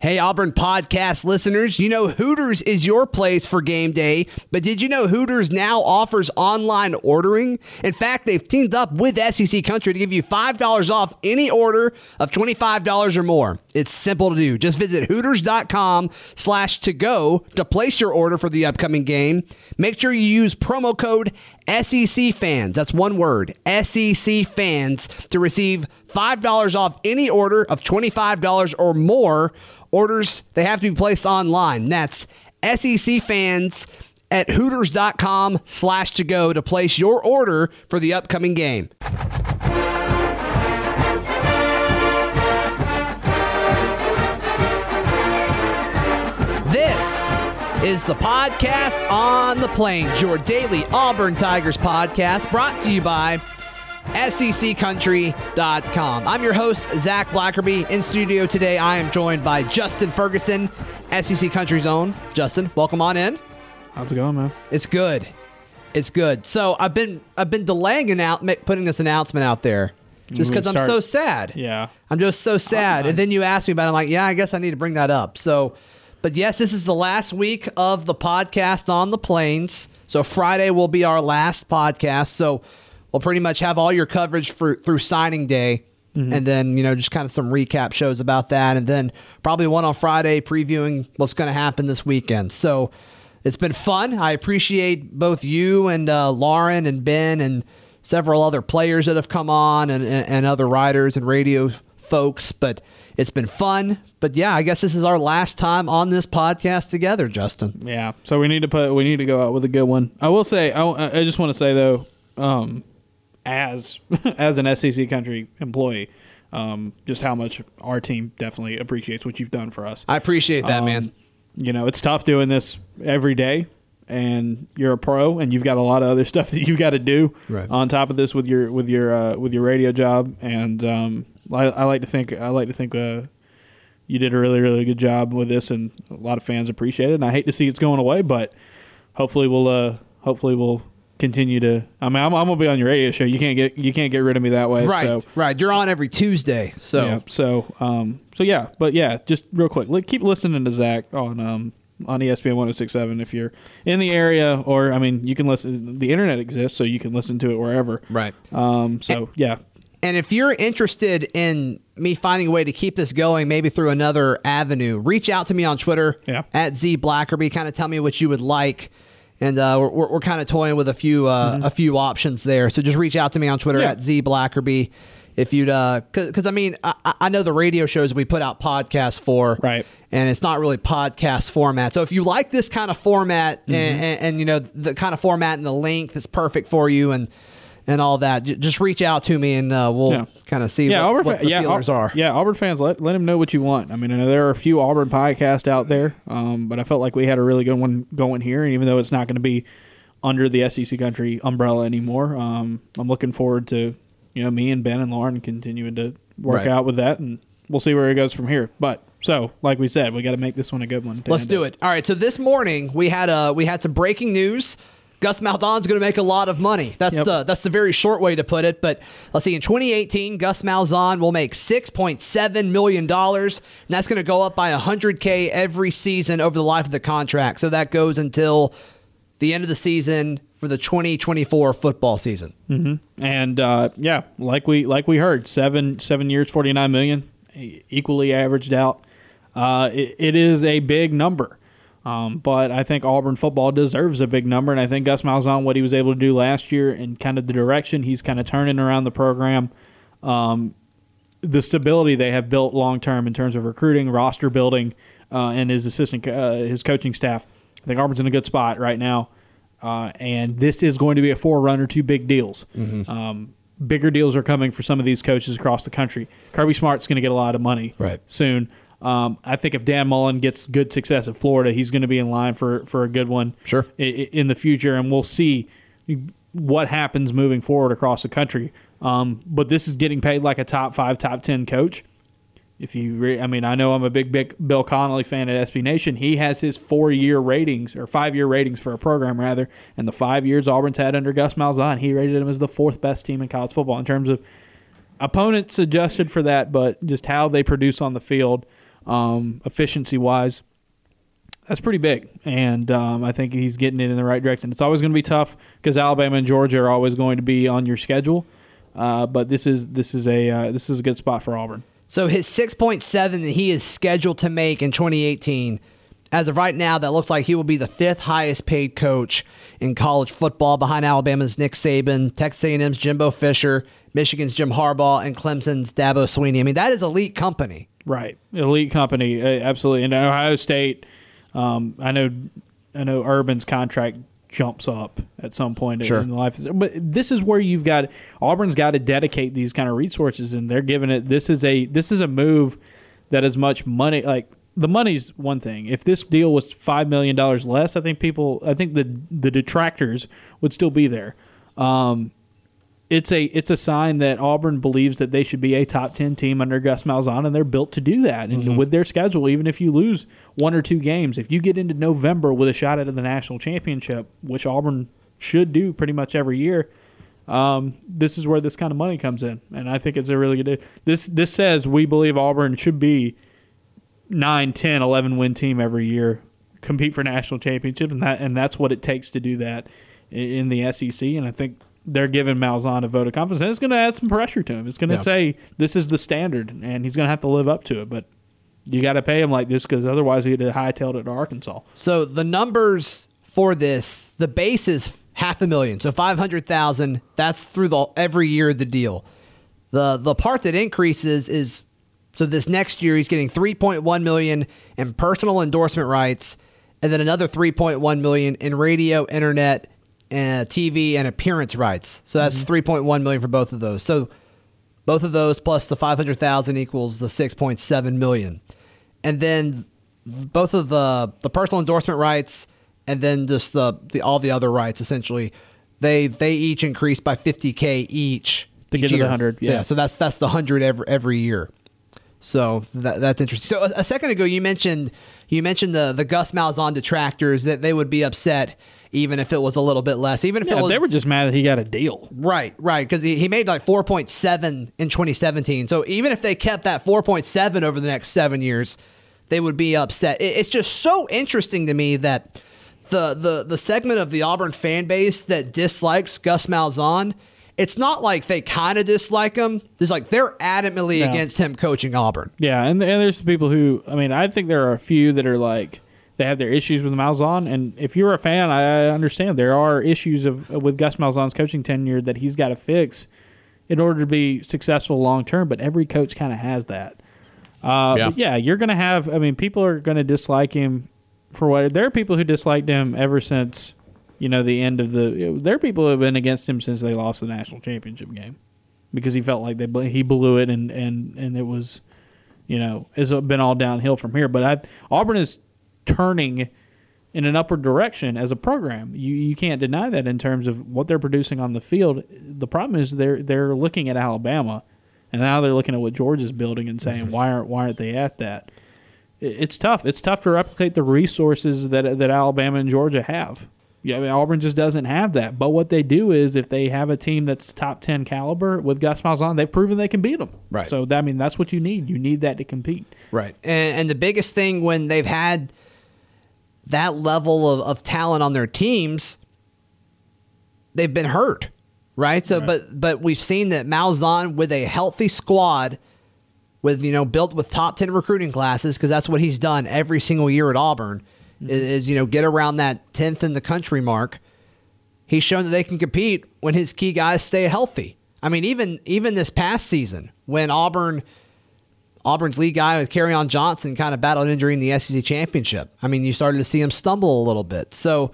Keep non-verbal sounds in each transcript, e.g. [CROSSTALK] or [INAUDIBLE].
Hey, Auburn podcast listeners, you know Hooters is your place for game day, but did you know Hooters now offers online ordering? In fact, they've teamed up with SEC Country to give you $5 off any order of $25 or more. It's simple to do. Just visit hooters.com slash to go to place your order for the upcoming game. Make sure you use promo code SEC fans. That's one word, SEC fans, to receive $5 off any order of $25 or more. Orders, they have to be placed online. That's SEC fans at hooters.com slash to go to place your order for the upcoming game. Is the podcast on the plains, your daily Auburn Tigers podcast brought to you by SECCountry.com. I'm your host, Zach Blackerby. In studio today, I am joined by Justin Ferguson, SEC Country's own. Justin, welcome on in. How's it going, man? It's good. It's good. So I've been I've been delaying an out, putting this announcement out there just because I'm so sad. Yeah. I'm just so sad. And then you asked me about it. I'm like, yeah, I guess I need to bring that up. So, but yes, this is the last week of the podcast on the plains. So Friday will be our last podcast. So we'll pretty much have all your coverage for through signing day. And then, you know, just kind of some recap shows about that. And then probably one on Friday previewing what's going to happen this weekend. So it's been fun. I appreciate both you and uh, Lauren and Ben and several other players that have come on and, and, and other writers and radio folks. But it's been fun. But yeah, I guess this is our last time on this podcast together, Justin. Yeah. So we need to put we need to go out with a good one. I will say I, I just want to say though, um, as [LAUGHS] as an SEC country employee, um, just how much our team definitely appreciates what you've done for us. I appreciate that, Um, man. You know, it's tough doing this every day, and you're a pro, and you've got a lot of other [LAUGHS] stuff that you've got to do Right. on top of this with your with your uh, with your radio job. And um, I, I like to think I like to think uh, you did a really really good job with this, and a lot of fans appreciate it. And I hate to see it's going away, but hopefully we'll uh, hopefully we'll continue to. I mean, I'm, I'm gonna be on your radio show. You can't get you can't get rid of me that way. Right, So right. You're on every Tuesday, so yeah. So, um, so yeah, but yeah, just real quick, li- keep listening to Zach on um on ESPN 1067 if you're in the area, or I mean, you can listen. The internet exists, so you can listen to it wherever. right. Um. So yeah. And if you're interested in me finding a way to keep this going, maybe through another avenue, reach out to me on Twitter Yeah. at Z Blackerby. Kind of tell me what you would like, and uh, we're, we're, kind of toying with a few uh, a few options there. So just reach out to me on Twitter Mm-hmm. Yeah. at Z Blackerby. If you'd, because I mean, I, I know the radio shows we put out podcasts for, Right. And it's not really podcast format. So if you like this kind of format, Mm-hmm. and, and, and you know the kind of format and the length is perfect for you, and and all that, j- just reach out to me and uh, we'll Yeah. kind of see Yeah, what, Auburn, what the yeah, feelers Au- are. Yeah, Auburn fans, let let him know what you want. I mean, I know there are a few Auburn podcasts out there, um, but I felt like we had a really good one going here. And even though it's not going to be under the SEC country umbrella anymore, um, I'm looking forward to you know me and Ben and Lauren continuing to work Right. out with that, and we'll see where it goes from here. But so, like we said, we got to make this one a good one. to Let's end do it. All right. So this morning we had uh, we had some breaking news. Gus Malzahn's going to make a lot of money. That's Yep. the that's the very short way to put it. But let's see. In 2018, Gus Malzahn will make 6.7 million dollars, and that's going to go up by 100k every season over the life of the contract. So that goes until the end of the season for the 2024 football season. And uh, yeah, like we like we heard, seven seven years, forty nine million, equally averaged out. Uh, it, it is a big number, um, but I think Auburn football deserves a big number, and I think Gus Malzahn, what he was able to do last year, and kind of the direction he's kind of turning around the program, um, the stability they have built long term in terms of recruiting, roster building, uh, and his assistant, uh, his coaching staff. I think Auburn's in a good spot right now, uh, and this is going to be a forerunner to big deals. Um, bigger deals are coming for some of these coaches across the country. Kirby Smart's going to get a lot of money Right. soon. Um, I think if Dan Mullen gets good success at Florida, he's going to be in line for for a good one. Sure. in the future, and we'll see what happens moving forward across the country. Um, but this is getting paid like a top five, top ten coach. If you, re- I mean, I know I'm a big, big Bill Connelly fan at SB Nation. He has his four-year ratings or five-year ratings for a program rather, and the five years Auburn's had under Gus Malzahn, he rated him as the fourth best team in college football in terms of opponents adjusted for that, but just how they produce on the field. Um, efficiency wise. That's pretty big, and um, I think he's getting it in the right direction. It's always going to be tough because Alabama and Georgia are always going to be on your schedule, uh, but this is this is a uh, this is a good spot for Auburn. So his 6.7 that he is scheduled to make in 2018, as of right now, that looks like he will be the fifth highest paid coach in college football behind Alabama's Nick Saban, Texas A&M's Jimbo Fisher, Michigan's Jim Harbaugh, and Clemson's Dabo Swinney. I mean, that is elite company. Right, elite company, uh, absolutely. And Ohio State, um, I know, I know Urban's contract jumps up at some point Sure. in life. But this is where you've got Auburn's got to dedicate these kind of resources, and they're giving it. This is a this is a move that as much money like the money's one thing. If this deal was five million dollars less, I think people, I think the the detractors would still be there. Um, it's a it's a sign that Auburn believes that they should be a top ten team under Gus Malzahn, and they're built to do that. And with their schedule, even if you lose one or two games, if you get into November with a shot at the national championship, which Auburn should do pretty much every year, um, this is where this kind of money comes in, and I think it's a really good. This this says we believe Auburn should be 9, 10, 11 win team every year, compete for national championship, and that and that's what it takes to do that in the SEC. And I think they're giving Malzahn a vote of confidence, and it's going to add some pressure to him. It's going to Yeah. say this is the standard, and he's going to have to live up to it. But you got to pay him like this because otherwise he'd have hightailed it to Arkansas. So the numbers for this, the base is half a million, so five hundred thousand. That's through the every year of the deal. The the part that increases is so this next year he's getting three point one million in personal endorsement rights, and then another three point one million in radio, internet, and TV and appearance rights. So that's mm-hmm. three point one million for both of those. So both of those plus the 500,000 equals the 6.7 million. And then both of the the personal endorsement rights and then just the, the all the other rights essentially they they each increase by 50k each To each get to the year. 100, yeah. so that's that's the 100 every every year. So that, that's interesting. So a, a second ago, you mentioned you mentioned the the Gus Malzahn detractors that they would be upset even if it was a little bit less, even if Yeah, it was they were just mad that he got a deal. Right, right, because he, he made like 4.7 in 2017. So even if they kept that 4.7 over the next seven years, they would be upset. It, it's just so interesting to me that the, the the segment of the Auburn fan base that dislikes Gus Malzahn, it's not like they kind of dislike him. It's like they're adamantly No. against him coaching Auburn. Yeah, and, and there's people who, I mean, I think there are a few that are like they have their issues with Malzahn, and if you're a fan, I understand there are issues of with Gus Malzahn's coaching tenure that he's got to fix in order to be successful long term. But every coach kind of has that. Uh, Yeah. Yeah, you're gonna have. I mean, people are gonna dislike him for what. There are people who disliked him ever since you know the end of the. There are people who have been against him since they lost the national championship game because he felt like they he blew it and and and it was you know, it's been all downhill from here. But I, Auburn is turning in an upward direction as a program. You you can't deny that in terms of what they're producing on the field. The problem is they're they're looking at Alabama, and now they're looking at what Georgia's building and saying mm-hmm. why aren't why aren't they at that? It's tough. It's tough to replicate the resources that that Alabama and Georgia have. Yeah, I mean, Auburn just doesn't have that. But what they do is, if they have a team that's top ten caliber with Gus Malzahn, they've proven they can beat them. Right. So that, I mean, that's what you need. You need that to compete. Right. And, and the biggest thing when they've had that level of, of talent on their teams, they've been hurt. Right. So, but but we've seen that Malzahn with a healthy squad, with you know built with top ten recruiting classes, because that's what he's done every single year at Auburn, mm-hmm. is, is you know get around that tenth in the country mark. He's shown that they can compete when his key guys stay healthy. I mean, even even this past season when Auburn Auburn's lead guy with on Johnson kind of battled injury in the SEC championship. I mean, you started to see him stumble a little bit. So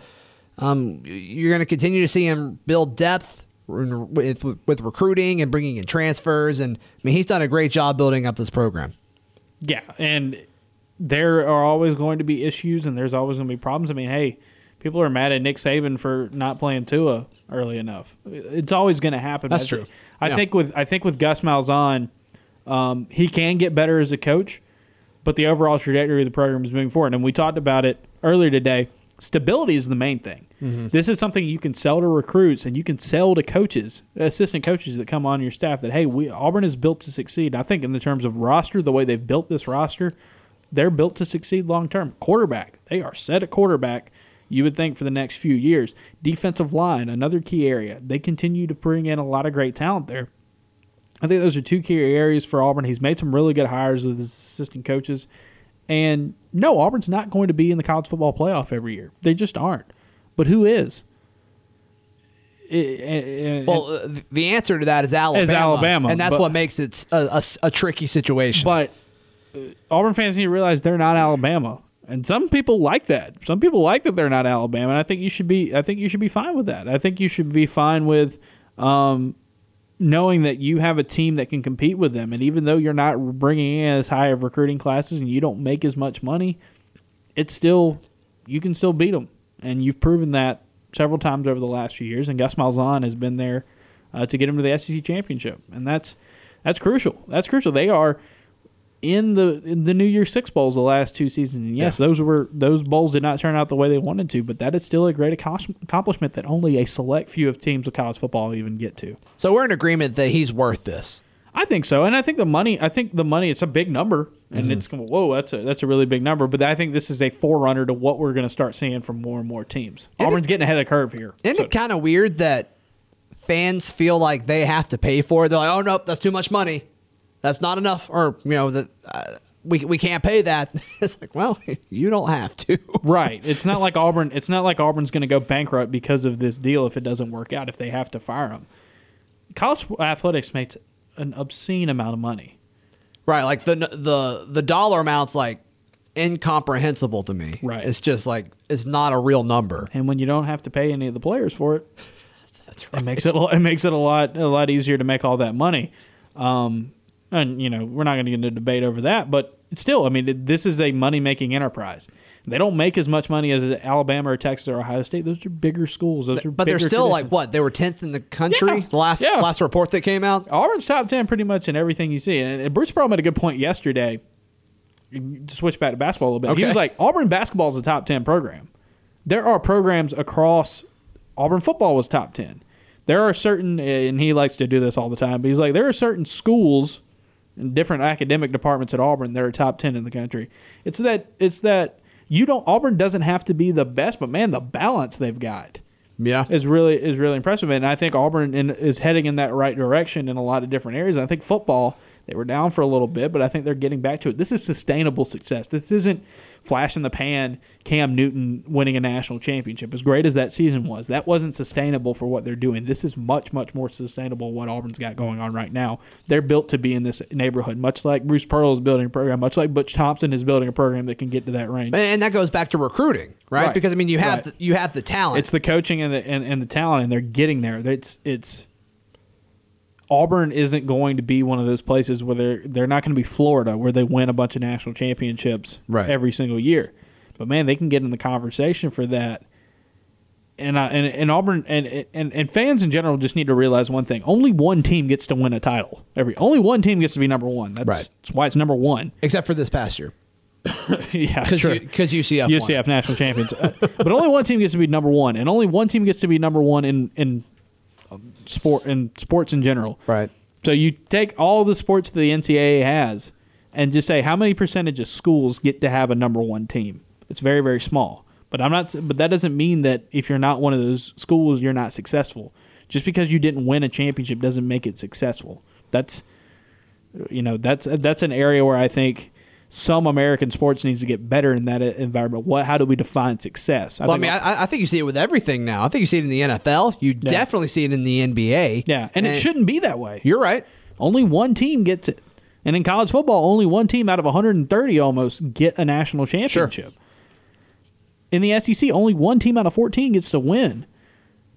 um, you're going to continue to see him build depth with, with recruiting and bringing in transfers. And I mean, he's done a great job building up this program. Yeah, and there are always going to be issues, and there's always going to be problems. I mean, hey, people are mad at Nick Saban for not playing Tua early enough. It's always going to happen. That's I true. I Yeah. think with I think with Gus Malzahn, um, he can get better as a coach, but the overall trajectory of the program is moving forward. And we talked about it earlier today. Stability is the main thing. Mm-hmm. This is something you can sell to recruits and you can sell to coaches, assistant coaches that come on your staff. That hey, we Auburn is built to succeed. I think in the terms of roster, the way they've built this roster, they're built to succeed long term. Quarterback, they are set at quarterback. You would think for the next few years. Defensive line, another key area. They continue to bring in a lot of great talent there. I think those are two key areas for Auburn. He's made some really good hires with his assistant coaches. And no, Auburn's not going to be in the college football playoff every year. They just aren't. But who is? well, uh, the answer to that is Alabama. Is Alabama, and that's but- what makes it a, a, a tricky situation. But uh, Auburn fans need to realize they're not Alabama, and some people like that. Some people like that they're not Alabama, and I think you should be. I think you should be fine with that. I think you should be fine with um, knowing that you have a team that can compete with them. And even though you're not bringing in as high of recruiting classes and you don't make as much money, it's still you can still beat them, and you've proven that several times over the last few years. And Gus Malzahn has been there uh, to get him to the SEC championship, and that's that's crucial. That's crucial. They are in the in the New Year's Six bowls the last two seasons. And yes, Yeah. those were those bowls did not turn out the way they wanted to, but that is still a great accomplishment that only a select few of teams of college football even get to. so we're in agreement that he's worth this. I think so, and I think the money. I think the money. It's a big number, and Mm-hmm. it's. Whoa, that's a that's a really big number. But I think this is a forerunner to what we're going to start seeing from more and more teams. And Auburn's getting ahead of curve here. Isn't So- it kind of weird that fans feel like they have to pay for it? They're like, oh, nope, that's too much money. That's not enough. Or, you know, that uh, we, we can't pay that. [LAUGHS] it's like, well, [LAUGHS] you don't have to. Right. It's not [LAUGHS] like Auburn. It's not like Auburn's going to go bankrupt because of this deal if it doesn't work out. If they have to fire him, college athletics makes an obscene amount of money. Right. Like the, the, the dollar amount's like incomprehensible to me. Right. It's just like, it's not a real number. And when you don't have to pay any of the players for it, That's right. it makes it a- it makes it a lot a lot easier to make all that money. Um, and you know we're not going to get into a debate over that, but still, I mean, this is a money making enterprise. They don't make as much money as Alabama or Texas or Ohio State. Those are bigger schools. Those are But they're still like what? They were 10th in the country? Yeah. The last, Yeah. last report that came out? Auburn's top ten pretty much in everything you see. And, Bruce Pearl made a good point yesterday. To switch back to basketball a little bit, he was like, Auburn basketball is a top ten program. There are programs across Auburn football was top ten. There are certain, and he likes to do this all the time, but he's like, there are certain schools and different academic departments at Auburn, they're top ten in the country. It's that it's that you don't Auburn doesn't have to be the best, but man, the balance they've got Yeah. is really is really impressive, and I think Auburn in, is heading in that right direction in a lot of different areas. And I think football they were down for a little bit, but I think they're getting back to it. This is sustainable success. This isn't flash in the pan. Cam Newton winning a national championship, as great as that season was, that wasn't sustainable for what they're doing. This is much much more sustainable. What Auburn's got going on right now, they're built to be in this neighborhood, much like Bruce Pearl is building a program, much like Butch Thompson is building a program that can get to that range. And that goes back to recruiting, right? Right. Because I mean, you have Right. the, you have the talent. It's the coaching and the and, and the talent, and they're getting there. It's it's Auburn isn't going to be one of those places where they're they're not going to be Florida where they win a bunch of national championships Right. every single year. But man, they can get in the conversation for that. And I, and and Auburn and, and and fans in general just need to realize one thing: only one team gets to win a title. Every only one team gets to be number one. That's, Right. that's why it's number one. except for this past year, [LAUGHS] [LAUGHS] yeah, because true. because UCF, won. UCF national champions. Uh, but only one team gets to be number one, and only one team gets to be number one in in sport and sports in general. right? So you take all the sports that the NCAA has, and just say how many percentage of schools get to have a number one team. It's very very small. But I'm not. But that doesn't mean that if you're not one of those schools, you're not successful. Just because you didn't win a championship doesn't make it successful. That's you know that's that's an area where I think some American sports needs to get better in that uh, environment. What? How do we define success? Well, I mean, I, I think you see it with everything now. I think you see it in the NFL. You definitely see it in the NBA. yeah, and, it shouldn't be that way. You're right. Only one team gets it, and in college football, only one team out of 130 almost get a national championship. In the SEC, only one team out of 14 gets to win.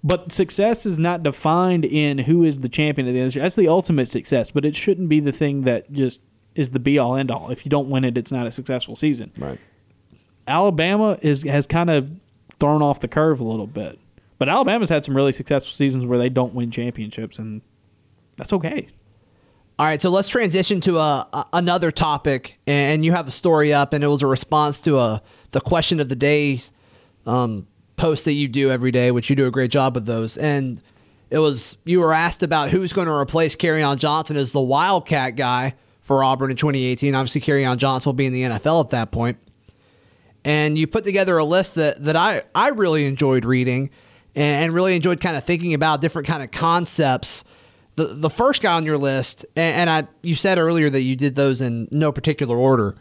But success is not defined in who is the champion of the industry. That's the ultimate success, but it shouldn't be the thing that just is the be all end all. If you don't win it, it's not a successful season. Right. Alabama is has kind of thrown off the curve a little bit. But Alabama's had some really successful seasons where they don't win championships, and that's okay. All right, so let's transition to a, a another topic, and you have a story up, and it was a response to a the question of the day um, post that you do every day, which you do a great job with those. And it was you were asked about who's going to replace on Johnson as the Wildcat guy for Auburn in 2018. Obviously, Kerryon Johnson will be in the NFL at that point. And you put together a list that, that I, I really enjoyed reading and, and really enjoyed kind of thinking about different kind of concepts. The, the first guy on your list, and, and I you said earlier that you did those in no particular order,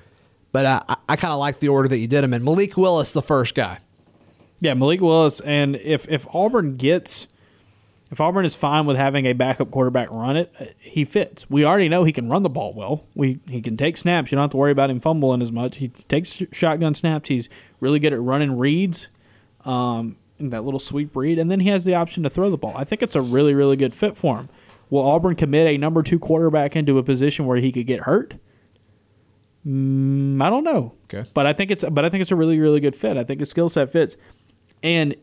but I, I kind of like the order that you did them in. Malik Willis, the first guy. Yeah, Malik Willis, and if if Auburn gets, if Auburn is fine with having a backup quarterback run it, uh, he fits. We already know he can run the ball well. We he can take snaps. You don't have to worry about him fumbling as much. He takes shotgun snaps. He's really good at running reads, um, that little sweep read, and then he has the option to throw the ball. I think it's a really really good fit for him. Will Auburn commit a number two quarterback into a position where he could get hurt? Mm, I don't know. Okay. But I think it's but I think it's a really really good fit. I think his skill set fits. And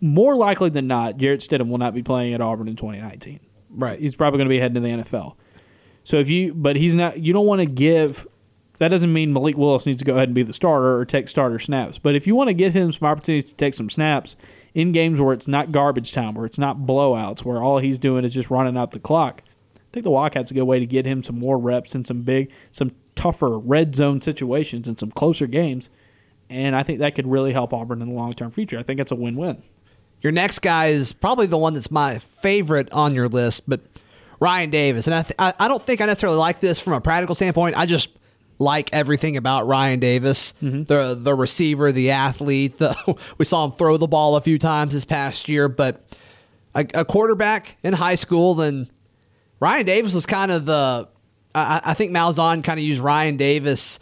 more likely than not, Jarrett Stidham will not be playing at Auburn in 2019. Right. He's probably going to be heading to the NFL. So if you, but he's not. You don't want to give. That doesn't mean Malik Willis needs to go ahead and be the starter or take starter snaps. But if you want to give him some opportunities to take some snaps in games where it's not garbage time, where it's not blowouts, where all he's doing is just running out the clock, I think the Wildcats a good way to get him some more reps in some big, some tougher red zone situations and some closer games and I think that could really help Auburn in the long term future. I think it's a win win. Your next guy is probably the one that's my favorite on your list, but Ryan Davis. And I, th- I don't think I necessarily like this from a practical standpoint. I just like everything about Ryan Davis, mm-hmm. the the receiver, the athlete. The, [LAUGHS] we saw him throw the ball a few times this past year, but a, a quarterback in high school. Then Ryan Davis was kind of the. I, I think Malzahn kind of used Ryan Davis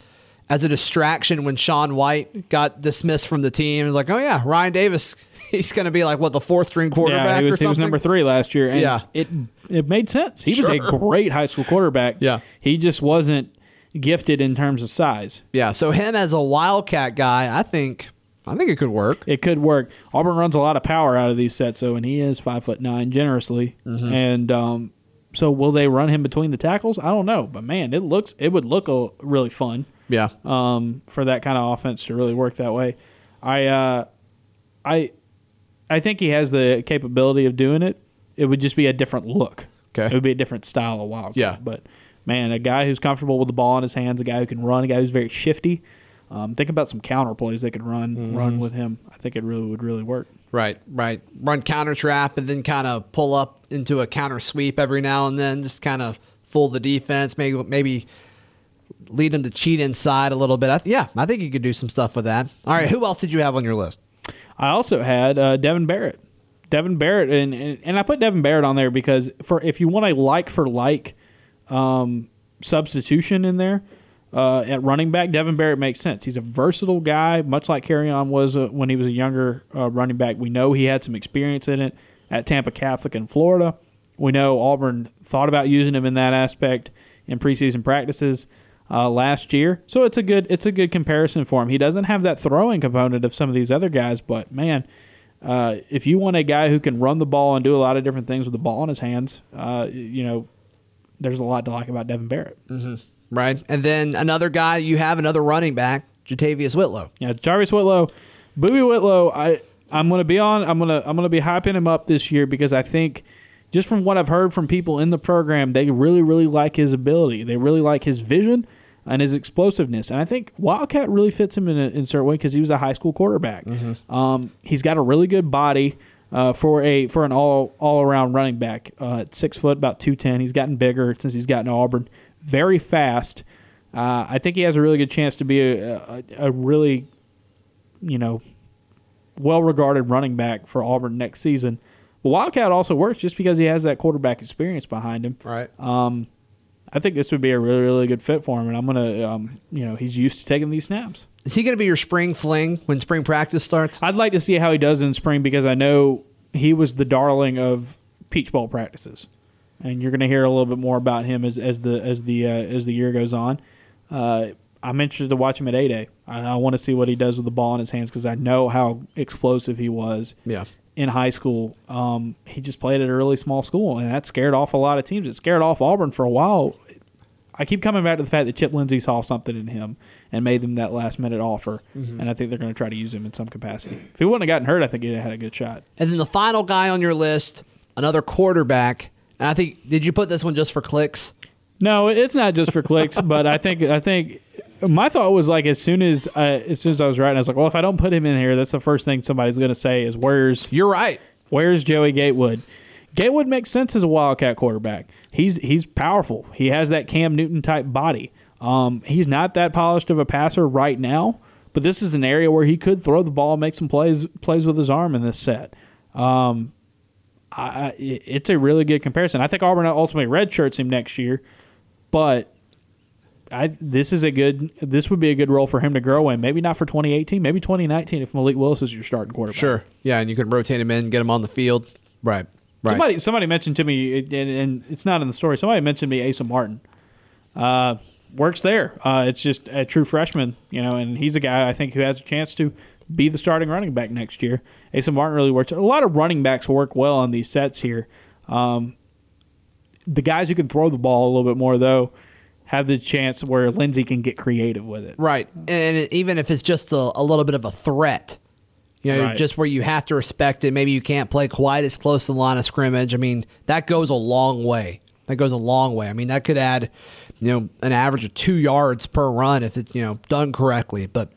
as a distraction when Sean White got dismissed from the team. It was like, oh yeah, Ryan Davis, [LAUGHS] he's going to be like what the fourth string quarterback. Yeah, he was, he was number three last year. And yeah, it it made sense. He sure. was a great high school quarterback. Yeah, he just wasn't gifted in terms of size. Yeah, so him as a Wildcat guy, I think. I think it could work. It could work. Auburn runs a lot of power out of these sets, though, and he is five foot nine generously. Mm-hmm. And um, so, will they run him between the tackles? I don't know, but man, it looks it would look a, really fun. Yeah. Um, for that kind of offense to really work that way, I, uh, I, I think he has the capability of doing it. It would just be a different look. Okay. It would be a different style of wild. Yeah. But man, a guy who's comfortable with the ball in his hands, a guy who can run, a guy who's very shifty. Um, think about some counter plays they could run mm-hmm. run with him. I think it really would really work. Right, right. Run counter trap and then kind of pull up into a counter sweep every now and then, just kind of fool the defense. Maybe maybe lead him to cheat inside a little bit. I th- yeah, I think you could do some stuff with that. All right, who else did you have on your list? I also had uh, Devan Barrett. Devan Barrett, and, and, and I put Devan Barrett on there because for if you want a like for like um, substitution in there uh, at running back, Devan Barrett makes sense. He's a versatile guy, much like Kerryon was uh, when he was a younger uh, running back. We know he had some experience in it at Tampa Catholic in Florida. We know Auburn thought about using him in that aspect in preseason practices uh, last year. So it's a good it's a good comparison for him. He doesn't have that throwing component of some of these other guys, but man, uh, if you want a guy who can run the ball and do a lot of different things with the ball in his hands, uh, you know, there's a lot to like about Devan Barrett. Mm-hmm. Right, and then another guy you have another running back, JaTarvious Whitlow. Yeah, Jarvis Whitlow, Boobie Whitlow. I I'm gonna be on. I'm gonna I'm gonna be hyping him up this year because I think just from what I've heard from people in the program, they really really like his ability. They really like his vision and his explosiveness. And I think Wildcat really fits him in a, in a certain way because he was a high school quarterback. Mm-hmm. Um, he's got a really good body. Uh, for a for an all all around running back, uh, six foot, about two ten. He's gotten bigger since he's gotten to Auburn. Very fast. Uh, I think he has a really good chance to be a, a, a really, you know, well regarded running back for Auburn next season. But Wildcat also works just because he has that quarterback experience behind him. Right. Um, I think this would be a really, really good fit for him, and I'm gonna, um, you know, he's used to taking these snaps. Is he going to be your spring fling when spring practice starts? I'd like to see how he does in spring because I know he was the darling of Peach Bowl practices, and you're going to hear a little bit more about him as, as the as the uh, as the year goes on. Uh, I'm interested to watch him at A Day. I, I want to see what he does with the ball in his hands because I know how explosive he was. Yeah in high school. Um, he just played at a really small school, and that scared off a lot of teams. It scared off Auburn for a while. I keep coming back to the fact that Chip Lindsey saw something in him and made them that last minute offer, mm-hmm. and I think they're going to try to use him in some capacity. If he wouldn't have gotten hurt, I think he'd have had a good shot. And then the final guy on your list, another quarterback, and I think did you put this one just for clicks? No, it's not just for clicks, [LAUGHS] but I think I think my thought was like as soon as uh, as soon as I was writing, I was like, well, if I don't put him in here, that's the first thing somebody's going to say is where's You're right. where's Joey Gatewood. Gatewood makes sense as a Wildcat quarterback. He's he's powerful. He has that Cam Newton type body. Um, he's not that polished of a passer right now, but this is an area where he could throw the ball and make some plays plays with his arm in this set. Um, I, it's a really good comparison. I think Auburn ultimately redshirts him next year, but I this is a good this would be a good role for him to grow in. Maybe not for 2018, maybe 2019 if Malik Willis is your starting quarterback. Sure. Yeah, and you can rotate him in, get him on the field. Right. Right. Somebody somebody mentioned to me, and, and it's not in the story. Somebody mentioned me Asa Martin. Uh, works there. Uh, it's just a true freshman, you know, and he's a guy I think who has a chance to be the starting running back next year. Asa Martin really works. A lot of running backs work well on these sets here. Um, the guys who can throw the ball a little bit more, though, have the chance where Lindsey can get creative with it. Right. And even if it's just a, a little bit of a threat, you know, Right. just where you have to respect it. Maybe you can't play quite as close to the line of scrimmage. I mean, that goes a long way. That goes a long way. I mean, that could add, you know, an average of two yards per run if it's, you know, done correctly. But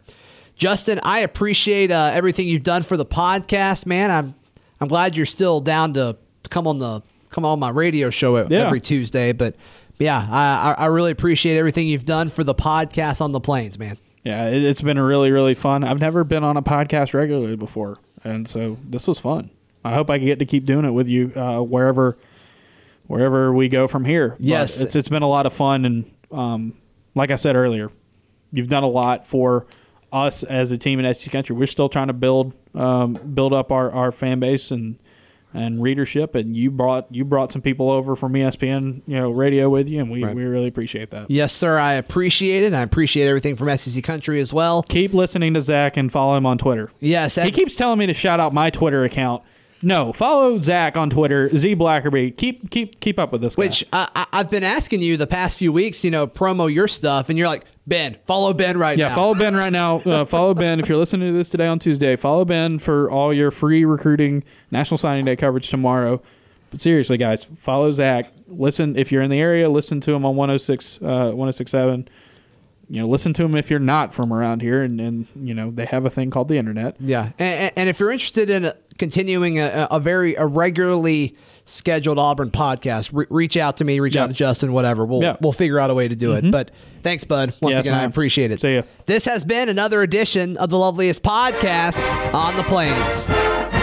Justin, I appreciate uh, everything you've done for the podcast, man. I'm I'm glad you're still down to come on the come on my radio show Yeah. every Tuesday. But yeah, I, I really appreciate everything you've done for the podcast on the plains, man. Yeah, it, it's been really, really fun. I've never been on a podcast regularly before, and so this was fun. I hope I can get to keep doing it with you uh, wherever wherever we go from here. But Yes. it's it's been a lot of fun, and um, like I said earlier, you've done a lot for us as a team in SC Country. We're still trying to build um, build up our, our fan base and and readership, and you brought you brought some people over from ESPN, you know, radio with you, and we, Right. we really appreciate that. Yes, sir. I appreciate it. I appreciate everything from SEC Country as well. Keep listening to Zach and follow him on Twitter. Yes, He keeps telling me to shout out my Twitter account. No, follow Zach on Twitter, Z Blackerby. Keep keep keep up with this guy. which I, I've been asking you the past few weeks. You know, promo your stuff, and you're like Ben. Follow Ben right yeah, now. Yeah, follow Ben right now. Uh, [LAUGHS] follow Ben if you're listening to this today on Tuesday. Follow Ben for all your free recruiting National Signing Day coverage tomorrow. But seriously, guys, follow Zach. Listen if you're in the area. Listen to him on 106, uh, 1067. You know, listen to them if you're not from around here, and, and you know they have a thing called the internet. Yeah, and, and if you're interested in uh, continuing a, a very a regularly scheduled Auburn podcast, re- reach out to me, reach Yeah. out to Justin, whatever. We'll Yeah. we'll figure out a way to do it. But thanks, bud. Once Yes, again, I appreciate it. See ya. This has been another edition of the loveliest podcast on the plains.